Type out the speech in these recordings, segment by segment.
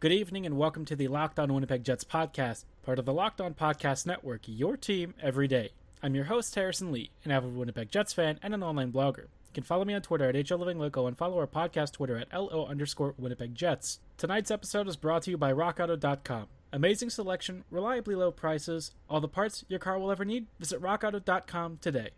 Good evening and welcome to the Locked On Winnipeg Jets podcast, part of the Locked On Podcast Network, your team every day. I'm your host, Harrison Lee, an avid Winnipeg Jets fan and an online blogger. You can follow me on Twitter at HLLivingLoco and follow our podcast Twitter at LO underscore Winnipeg Jets. Tonight's episode is brought to you by RockAuto.com. Amazing selection, reliably low prices, all the parts your car will ever need. Visit RockAuto.com today.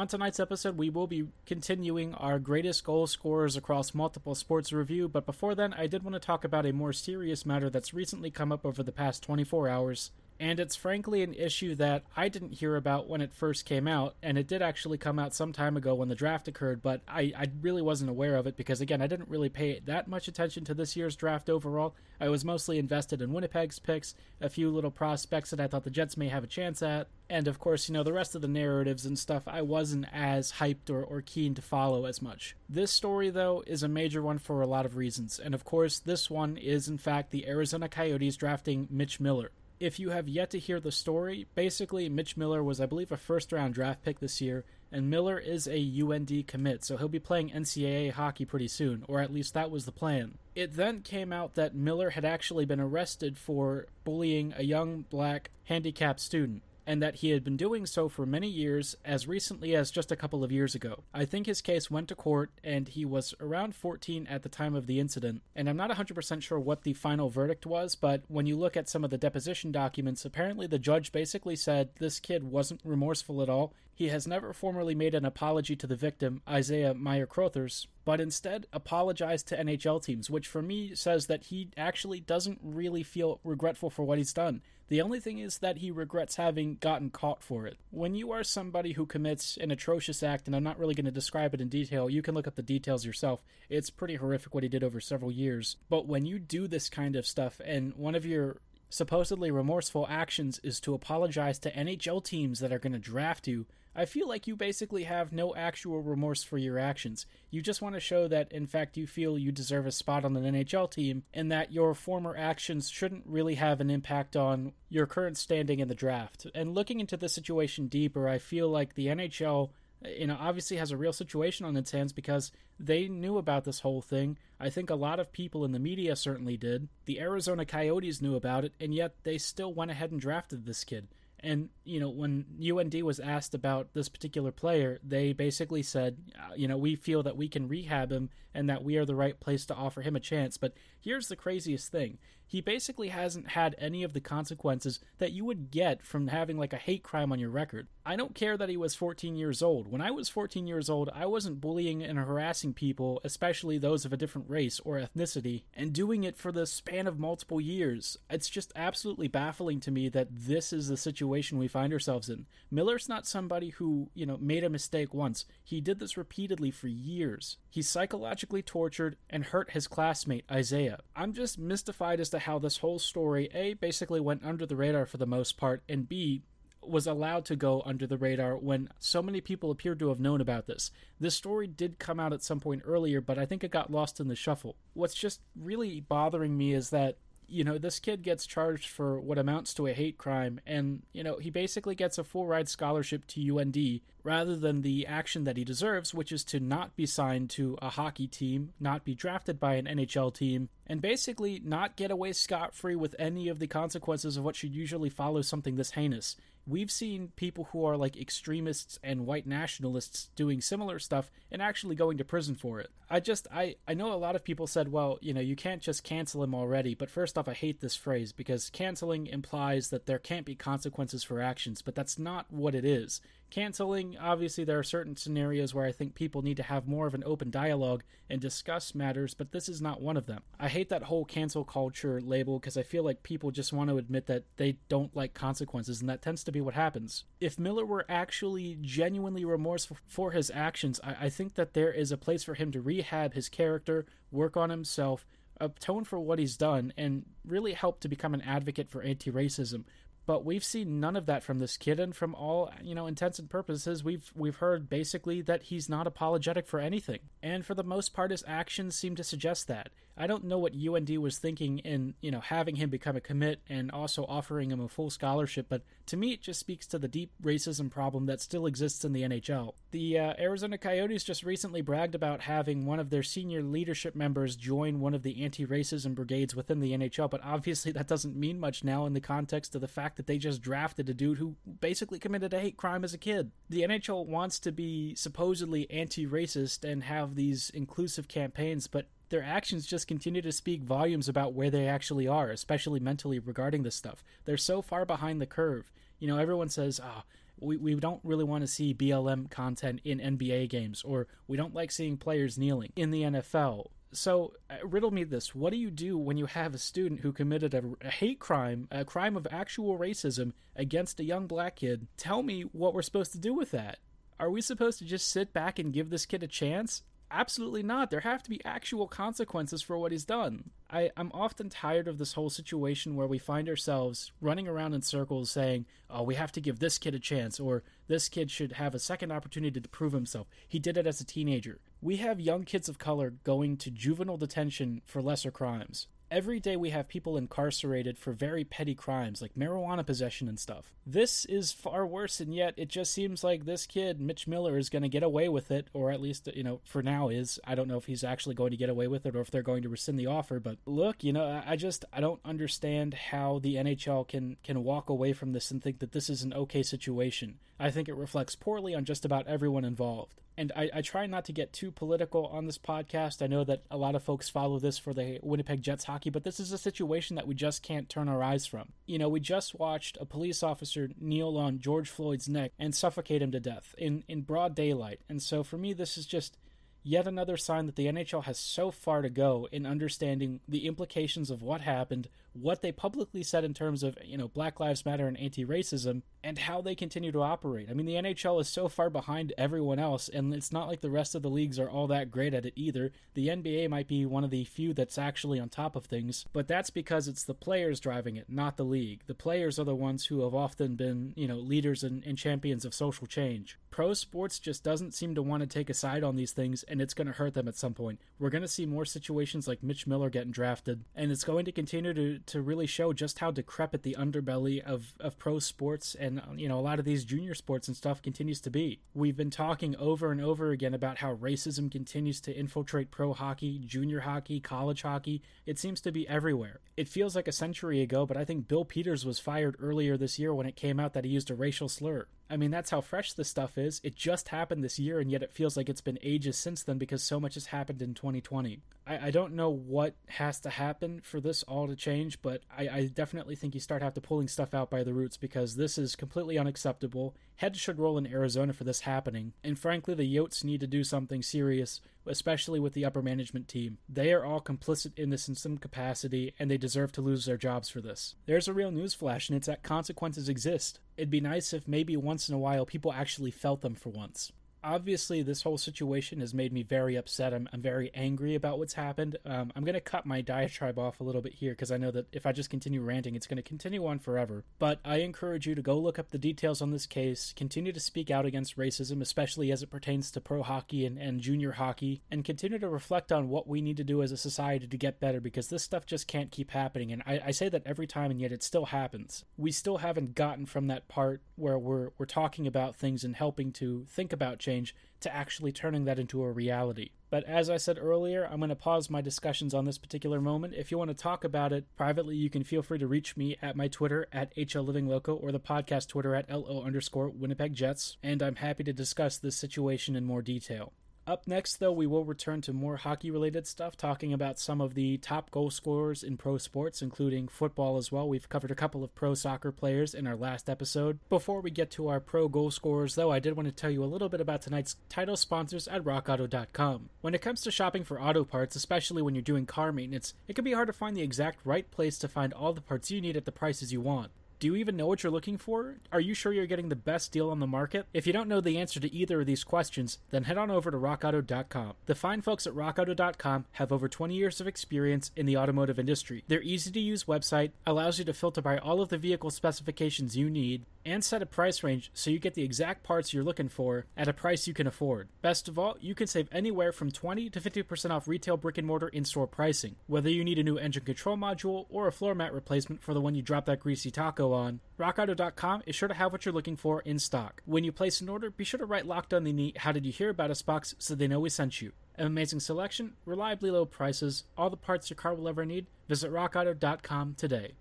On tonight's episode, we will be continuing our greatest goal scorers across multiple sports review, but before then, I did want to talk about a more serious matter that's recently come up over the past 24 hours and it's frankly an issue that I didn't hear about when it first came out, and it did actually come out some time ago when the draft occurred, but I, I really wasn't aware of it because, again, I didn't really pay that much attention to this year's draft overall. I was mostly invested in Winnipeg's picks, a few little prospects that I thought the Jets may have a chance at, and of course, you know, the rest of the narratives and stuff I wasn't as hyped or, or keen to follow as much. This story, though, is a major one for a lot of reasons, and of course, this one is in fact the Arizona Coyotes drafting Mitch Miller if you have yet to hear the story, basically Mitch Miller was, I believe, a first round draft pick this year, and Miller is a UND commit, so he'll be playing NCAA hockey pretty soon, or at least that was the plan. It then came out that Miller had actually been arrested for bullying a young black handicapped student and that he had been doing so for many years, as recently as just a couple of years ago. I think his case went to court, and he was around 14 at the time of the incident. And I'm not 100% sure what the final verdict was, but when you look at some of the deposition documents, apparently the judge basically said this kid wasn't remorseful at all. He has never formally made an apology to the victim, Isaiah Meyer Crothers, but instead apologized to NHL teams, which for me says that he actually doesn't really feel regretful for what he's done. The only thing is that he regrets having gotten caught for it. When you are somebody who commits an atrocious act, and I'm not really going to describe it in detail, you can look up the details yourself. It's pretty horrific what he did over several years. But when you do this kind of stuff, and one of your supposedly remorseful actions is to apologize to NHL teams that are going to draft you, I feel like you basically have no actual remorse for your actions. You just want to show that, in fact, you feel you deserve a spot on an NHL team and that your former actions shouldn't really have an impact on your current standing in the draft. And looking into the situation deeper, I feel like the NHL you know, obviously has a real situation on its hands because they knew about this whole thing. I think a lot of people in the media certainly did. The Arizona Coyotes knew about it, and yet they still went ahead and drafted this kid. And, you know, when UND was asked about this particular player, they basically said, uh, you know, we feel that we can rehab him and that we are the right place to offer him a chance. But here's the craziest thing he basically hasn't had any of the consequences that you would get from having like a hate crime on your record. I don't care that he was 14 years old. When I was 14 years old, I wasn't bullying and harassing people, especially those of a different race or ethnicity, and doing it for the span of multiple years. It's just absolutely baffling to me that this is the situation we find ourselves in. Miller's not somebody who, you know, made a mistake once. He did this repeatedly for years. He psychologically tortured and hurt his classmate, Isaiah. I'm just mystified as to how this whole story, A, basically went under the radar for the most part, and B, was allowed to go under the radar when so many people appeared to have known about this. This story did come out at some point earlier, but I think it got lost in the shuffle. What's just really bothering me is that you know, this kid gets charged for what amounts to a hate crime, and, you know, he basically gets a full ride scholarship to UND rather than the action that he deserves, which is to not be signed to a hockey team, not be drafted by an NHL team, and basically not get away scot free with any of the consequences of what should usually follow something this heinous we've seen people who are like extremists and white nationalists doing similar stuff and actually going to prison for it. I just I I know a lot of people said, well, you know, you can't just cancel him already, but first off I hate this phrase because canceling implies that there can't be consequences for actions, but that's not what it is. Canceling, obviously, there are certain scenarios where I think people need to have more of an open dialogue and discuss matters, but this is not one of them. I hate that whole cancel culture label because I feel like people just want to admit that they don't like consequences, and that tends to be what happens. If Miller were actually genuinely remorseful for his actions, I, I think that there is a place for him to rehab his character, work on himself, atone for what he's done, and really help to become an advocate for anti racism. But we've seen none of that from this kid and from all you know intents and purposes we've we've heard basically that he's not apologetic for anything. And for the most part his actions seem to suggest that i don't know what und was thinking in you know having him become a commit and also offering him a full scholarship but to me it just speaks to the deep racism problem that still exists in the nhl the uh, arizona coyotes just recently bragged about having one of their senior leadership members join one of the anti-racism brigades within the nhl but obviously that doesn't mean much now in the context of the fact that they just drafted a dude who basically committed a hate crime as a kid. The NHL wants to be supposedly anti racist and have these inclusive campaigns, but their actions just continue to speak volumes about where they actually are, especially mentally regarding this stuff. They're so far behind the curve. You know, everyone says, oh, we, we don't really want to see BLM content in NBA games, or we don't like seeing players kneeling in the NFL. So, uh, riddle me this. What do you do when you have a student who committed a, a, hate crime, a crime of actual racism against a young black kid? Tell me what we're supposed to do with that. Are we supposed to just sit back and give this kid a chance? Absolutely not. There have to be actual consequences for what he's done. I, I'm often tired of this whole situation where we find ourselves running around in circles saying, oh, we have to give this kid a chance, or this kid should have a second opportunity to prove himself. He did it as a teenager. We have young kids of color going to juvenile detention for lesser crimes every day we have people incarcerated for very petty crimes like marijuana possession and stuff. This is far worse, and yet it just seems like this kid, Mitch Miller, is going to get away with it, or at least, you know, for now is. I don't know if he's actually going to get away with it or if they're going to rescind the offer, but look, you know, I just, I don't understand how the NHL can, can walk away from this and think that this is an okay situation. I think it reflects poorly on just about everyone involved and I, I, try not to get too political on this podcast. I know that a lot of folks follow this for the Winnipeg Jets hockey, but this is a situation that we just can't turn our eyes from. You know, we just watched a police officer kneel on George Floyd's neck and suffocate him to death in, in broad daylight. And so for me, this is just yet another sign that the NHL has so far to go in understanding the implications of what happened, what they publicly said in terms of, you know, Black Lives Matter and anti-racism and how they continue to operate. I mean, the NHL is so far behind everyone else and it's not like the rest of the leagues are all that great at it either. The NBA might be one of the few that's actually on top of things, but that's because it's the players driving it, not the league. The players are the ones who have often been, you know, leaders and, and champions of social change. Pro sports just doesn't seem to want to take a side on these things and it's going to hurt them at some point. We're going to see more situations like Mitch Miller getting drafted and it's going to continue to to really show just how decrepit the underbelly of, of pro sports and you know a lot of these junior sports and stuff continues to be. We've been talking over and over again about how racism continues to infiltrate pro hockey, junior hockey, college hockey. It seems to be everywhere. It feels like a century ago, but I think Bill Peters was fired earlier this year when it came out that he used a racial slur. I mean, that's how fresh this stuff is. It just happened this year, and yet it feels like it's been ages since then because so much has happened in 2020. I, I don't know what has to happen for this all to change, but I, I definitely think you start have to pulling stuff out by the roots because this is completely unacceptable. Heads should roll in Arizona for this happening, and frankly, the Yotes need to do something serious especially with the upper management team. They are all complicit in this in some capacity, and they deserve to lose their jobs for this. There's a real newsflash, and it's that consequences exist. It'd be nice if maybe once in a while people actually felt them for once obviously this whole situation has made me very upset. I'm, I'm very angry about what's happened. Um, i'm going to cut my diatribe off a little bit here because i know that if i just continue ranting it's going to continue on forever. But i encourage you to go look up the details on this case continue to speak out against racism especially as it pertains to pro hockey and, and junior hockey and continue to reflect on what we need to do as a society to get better because this stuff just can't keep happening. And I, I say that every time and yet it still happens. We still haven't gotten from that part where we're we're talking about things and helping to think about change change to actually turning that into a reality. But as I said earlier, I'm going to pause my discussions on this particular moment. If you want to talk about it privately, you can feel free to reach me at my Twitter at HLLivingLoco or the podcast Twitter at LO underscore Winnipeg Jets, and I'm happy to discuss this situation in more detail. Up next, though, we will return to more hockey related stuff, talking about some of the top goal scorers in pro sports, including football as well. We've covered a couple of pro soccer players in our last episode. Before we get to our pro goal scorers, though, I did want to tell you a little bit about tonight's title sponsors at rockauto.com. When it comes to shopping for auto parts, especially when you're doing car maintenance, it can be hard to find the exact right place to find all the parts you need at the prices you want. Do you even know what you're looking for? Are you sure you're getting the best deal on the market? If you don't know the answer to either of these questions, then head on over to rockauto.com. The fine folks at rockauto.com have over 20 years of experience in the automotive industry. Their easy to use website allows you to filter by all of the vehicle specifications you need and set a price range so you get the exact parts you're looking for at a price you can afford. Best of all, you can save anywhere from 20 to 50% off retail brick and mortar in store pricing. Whether you need a new engine control module or a floor mat replacement for the one you dropped that greasy taco on, RockAuto.com is sure to have what you're looking for in stock. When you place an order, be sure to write locked on the knee How Did You Hear About Us box so they know we sent you. An amazing selection, reliably low prices, all the parts your car will ever need. Visit RockAuto.com today.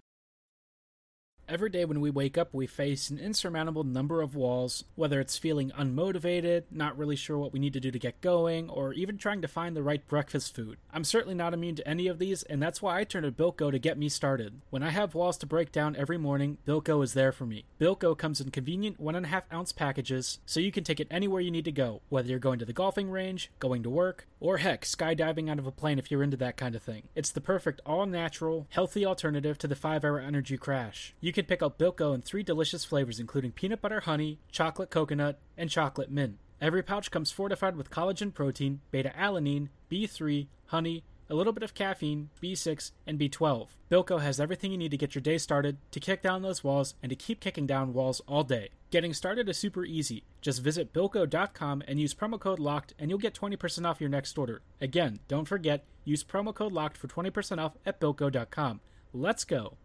Every day when we wake up, we face an insurmountable number of walls, whether it's feeling unmotivated, not really sure what we need to do to get going, or even trying to find the right breakfast food. I'm certainly not immune to any of these, and that's why I turn to BuiltGo to get me started. When I have walls to break down every morning, BuiltGo is there for me. BuiltGo comes in convenient 1.5 ounce packages, so you can take it anywhere you need to go, whether you're going to the golfing range, going to work, or heck, skydiving out of a plane if you're into that kind of thing. It's the perfect all natural, healthy alternative to the 5 hour energy crash. You can pick up BuiltGo in three delicious flavors, including peanut butter honey, chocolate coconut, and chocolate mint. Every pouch comes fortified with collagen protein, beta alanine, B3, honey, a little bit of caffeine, B6, and B12. BuiltGo has everything you need to get your day started, to kick down those walls, and to keep kicking down walls all day. Getting started is super easy. Just visit BuiltGo.com and use promo code LOCKED, and you'll get 20% off your next order. Again, don't forget, use promo code LOCKED for 20% off at BuiltGo.com. Let's go!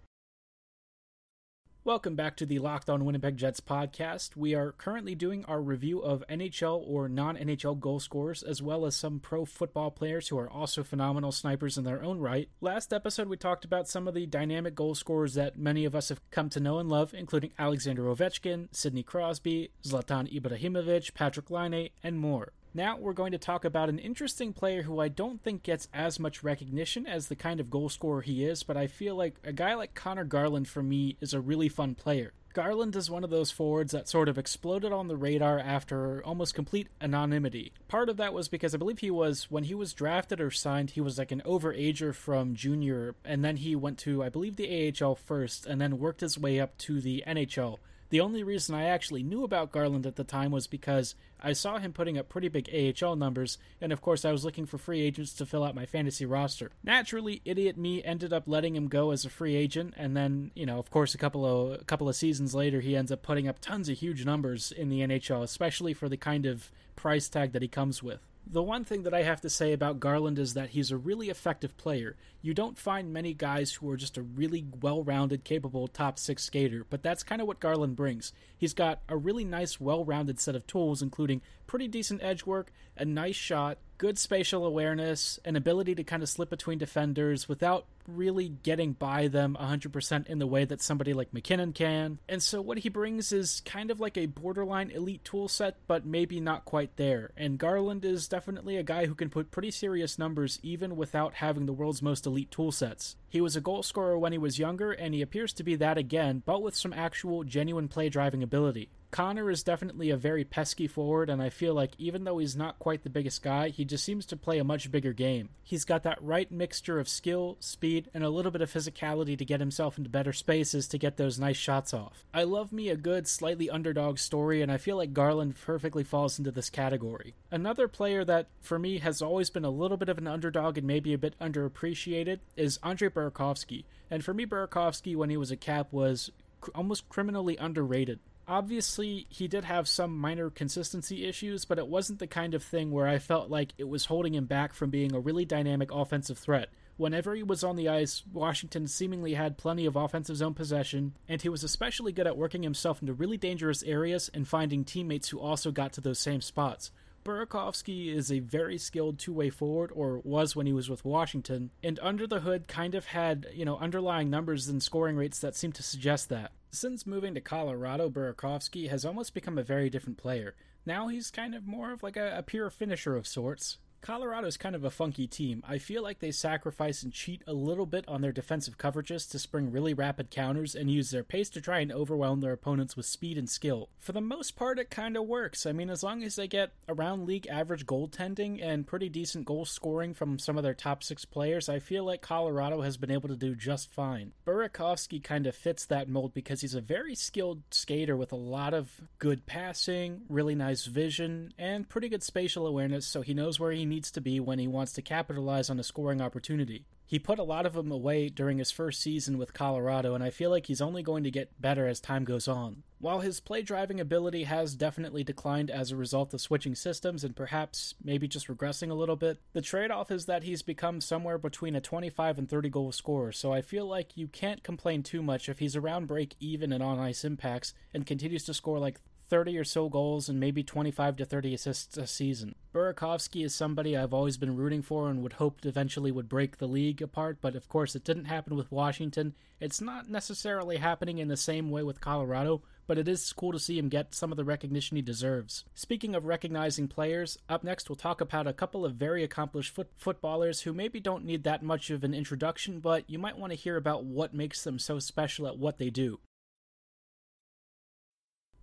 Welcome back to the Locked On Winnipeg Jets podcast. We are currently doing our review of NHL or non NHL goal scorers, as well as some pro football players who are also phenomenal snipers in their own right. Last episode, we talked about some of the dynamic goal scorers that many of us have come to know and love, including Alexander Ovechkin, Sidney Crosby, Zlatan Ibrahimovic, Patrik Laine, and more. Now we're going to talk about an interesting player who I don't think gets as much recognition as the kind of goal scorer he is, but I feel like a guy like Conor Garland for me is a really fun player. Garland is one of those forwards that sort of exploded on the radar after almost complete anonymity. Part of that was because I believe he was, when he was drafted or signed, he was like an overager from junior, and then he went to, I believe, the AHL first, and then worked his way up to the NHL. The only reason I actually knew about Garland at the time was because I saw him putting up pretty big AHL numbers, and of course I was looking for free agents to fill out my fantasy roster. Naturally, idiot me ended up letting him go as a free agent, and then, you know, of course a couple of a couple of seasons later he ends up putting up tons of huge numbers in the NHL, especially for the kind of price tag that he comes with. The one thing that I have to say about Garland is that he's a really effective player. You don't find many guys who are just a really well rounded, capable top six skater, but that's kind of what Garland brings. He's got a really nice, well rounded set of tools, including pretty decent edge work, a nice shot, good spatial awareness, an ability to kind of slip between defenders without really getting by them 100% in the way that somebody like MacKinnon can. And so what he brings is kind of like a borderline elite tool set, but maybe not quite there. And Garland is definitely a guy who can put pretty serious numbers even without having the world's most elite tool sets. He was a goal scorer when he was younger, and he appears to be that again, but with some actual genuine play driving ability. Conor is definitely a very pesky forward, and I feel like even though he's not quite the biggest guy, he just seems to play a much bigger game. He's got that right mixture of skill, speed, and a little bit of physicality to get himself into better spaces to get those nice shots off. I love me a good, slightly underdog story, and I feel like Garland perfectly falls into this category. Another player that, for me, has always been a little bit of an underdog and maybe a bit underappreciated is Andre Burakovsky. And for me, Burakovsky, when he was a cap, was almost criminally underrated. Obviously, he did have some minor consistency issues, but it wasn't the kind of thing where I felt like it was holding him back from being a really dynamic offensive threat. Whenever he was on the ice, Washington seemingly had plenty of offensive zone possession, and he was especially good at working himself into really dangerous areas and finding teammates who also got to those same spots. Burakovsky is a very skilled two-way forward, or was when he was with Washington, and under the hood kind of had, you know, underlying numbers and scoring rates that seem to suggest that. Since moving to Colorado, Burakovsky has almost become a very different player. Now he's kind of more of like a, a pure finisher of sorts. Colorado's kind of a funky team. I feel like they sacrifice and cheat a little bit on their defensive coverages to spring really rapid counters and use their pace to try and overwhelm their opponents with speed and skill. For the most part, it kind of works. I mean, as long as they get around league average goaltending and pretty decent goal scoring from some of their top six players, I feel like Colorado has been able to do just fine. Burakovsky kind of fits that mold because he's a very skilled skater with a lot of good passing, really nice vision, and pretty good spatial awareness, so he knows where he needs needs to be when he wants to capitalize on a scoring opportunity. He put a lot of them away during his first season with Colorado, and I feel like he's only going to get better as time goes on. While his play driving ability has definitely declined as a result of switching systems and perhaps maybe just regressing a little bit, the trade off is that he's become somewhere between a 25 and 30 goal scorer, so I feel like you can't complain too much if he's around break even and on ice impacts and continues to score like 30 or so goals and maybe 25 to 30 assists a season. Burakovsky is somebody I've always been rooting for and would hope eventually would break the league apart, but of course it didn't happen with Washington. It's not necessarily happening in the same way with Colorado, but it is cool to see him get some of the recognition he deserves. Speaking of recognizing players, up next we'll talk about a couple of very accomplished foot- footballers who maybe don't need that much of an introduction, but you might want to hear about what makes them so special at what they do.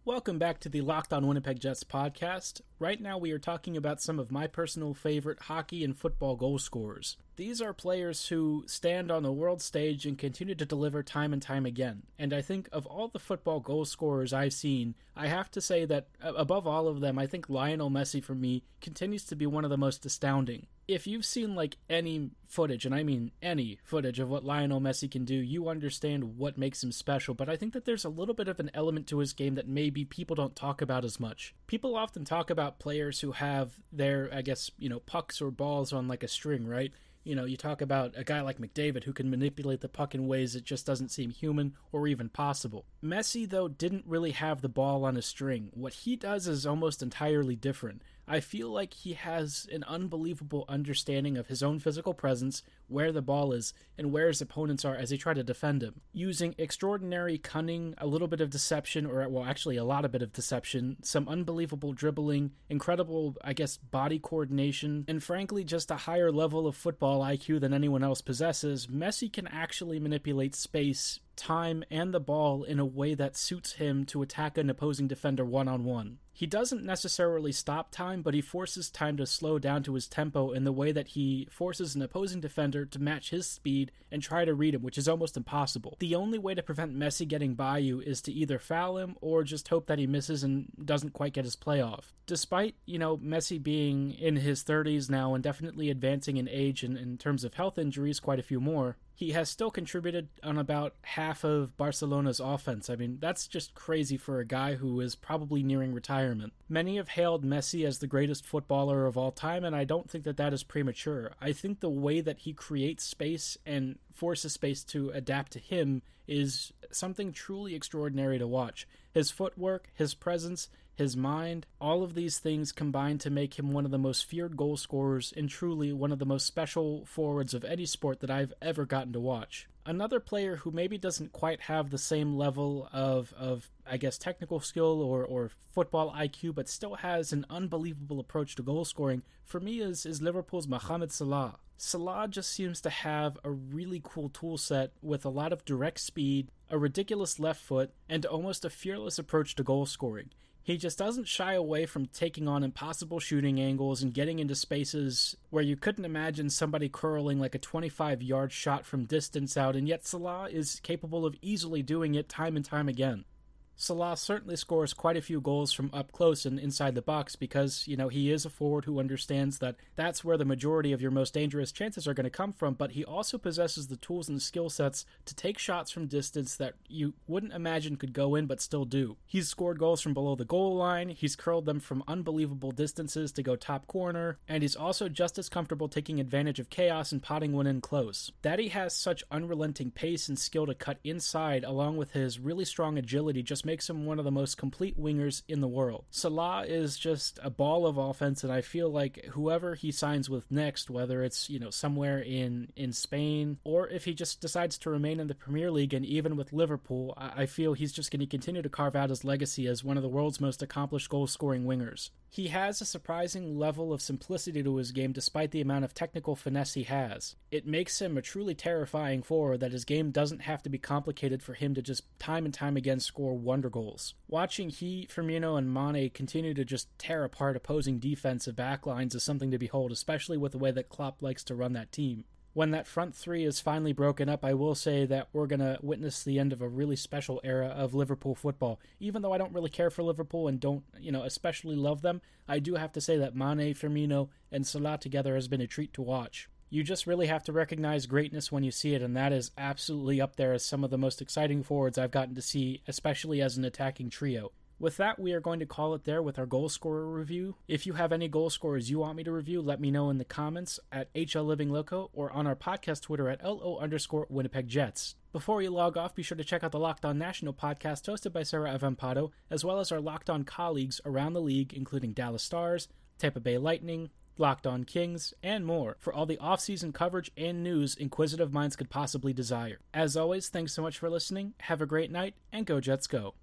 Welcome back to the Locked On Winnipeg Jets podcast. Right now, we are talking about some of my personal favorite hockey and football goal scorers. These are players who stand on the world stage and continue to deliver time and time again. And I think of all the football goal scorers I've seen, I have to say that above all of them, I think Lionel Messi for me continues to be one of the most astounding if you've seen like any footage, and I mean any footage of what Lionel Messi can do, you understand what makes him special. But I think that there's a little bit of an element to his game that maybe people don't talk about as much. People often talk about players who have their, I guess, you know, pucks or balls on like a string, right? You know, you talk about a guy like McDavid who can manipulate the puck in ways that just doesn't seem human or even possible. Messi, though, didn't really have the ball on a string. What he does is almost entirely different. I feel like he has an unbelievable understanding of his own physical presence, where the ball is, and where his opponents are as they try to defend him. Using extraordinary cunning, a little bit of deception, or well, actually a lot of bit of deception, some unbelievable dribbling, incredible, I guess, body coordination, and frankly, just a higher level of football IQ than anyone else possesses, Messi can actually manipulate space time and the ball in a way that suits him to attack an opposing defender one on one. He doesn't necessarily stop time, but he forces time to slow down to his tempo in the way that he forces an opposing defender to match his speed and try to read him, which is almost impossible. The only way to prevent Messi getting by you is to either foul him or just hope that he misses and doesn't quite get his play off. Despite, you know, Messi being in his 30s now and definitely advancing in age and in terms of health injuries, quite a few more, he has still contributed on about half of Barcelona's offense. I mean, that's just crazy for a guy who is probably nearing retirement. Many have hailed Messi as the greatest footballer of all time, and I don't think that that is premature. I think the way that he creates space and forces space to adapt to him is something truly extraordinary to watch. His footwork, his presence, his mind, all of these things combine to make him one of the most feared goal scorers and truly one of the most special forwards of any sport that I've ever gotten to watch. Another player who maybe doesn't quite have the same level of, of I guess, technical skill or, or football IQ, but still has an unbelievable approach to goal scoring, for me is, is Liverpool's Mohamed Salah. Salah just seems to have a really cool tool set with a lot of direct speed, a ridiculous left foot, and almost a fearless approach to goal scoring. He just doesn't shy away from taking on impossible shooting angles and getting into spaces where you couldn't imagine somebody curling like a 25 yard shot from distance out, and yet Salah is capable of easily doing it time and time again. Salah certainly scores quite a few goals from up close and inside the box because, you know, he is a forward who understands that that's where the majority of your most dangerous chances are going to come from, but he also possesses the tools and skill sets to take shots from distance that you wouldn't imagine could go in but still do. He's scored goals from below the goal line, he's curled them from unbelievable distances to go top corner, and he's also just as comfortable taking advantage of chaos and potting one in close. That he has such unrelenting pace and skill to cut inside along with his really strong agility just makes him one of the most complete wingers in the world. Salah is just a ball of offense, and I feel like whoever he signs with next, whether it's you know somewhere in in Spain or if he just decides to remain in the Premier League and even with Liverpool, I, I feel he's just going to continue to carve out his legacy as one of the world's most accomplished goal scoring wingers. He has a surprising level of simplicity to his game despite the amount of technical finesse he has. It makes him a truly terrifying forward that his game doesn't have to be complicated for him to just time and time again score wonder goals. Watching he, Firmino, and Mane continue to just tear apart opposing defensive backlines is something to behold, especially with the way that Klopp likes to run that team when that front three is finally broken up, I will say that we're going to witness the end of a really special era of Liverpool football. Even though I don't really care for Liverpool and don't, you know, especially love them, I do have to say that Mane, Firmino, and Salah together has been a treat to watch. You just really have to recognize greatness when you see it, and that is absolutely up there as some of the most exciting forwards I've gotten to see, especially as an attacking trio. With that, we are going to call it there with our goal scorer review. If you have any goal scorers you want me to review, let me know in the comments at HL Living Loco or on our podcast Twitter at LO underscore Winnipeg Jets. Before you log off, be sure to check out the Locked On National podcast hosted by Sarah Avampado, as well as our Locked On colleagues around the league, including Dallas Stars, Tampa Bay Lightning, Locked On Kings, and more for all the off-season coverage and news inquisitive minds could possibly desire. As always, thanks so much for listening. Have a great night, and go Jets go.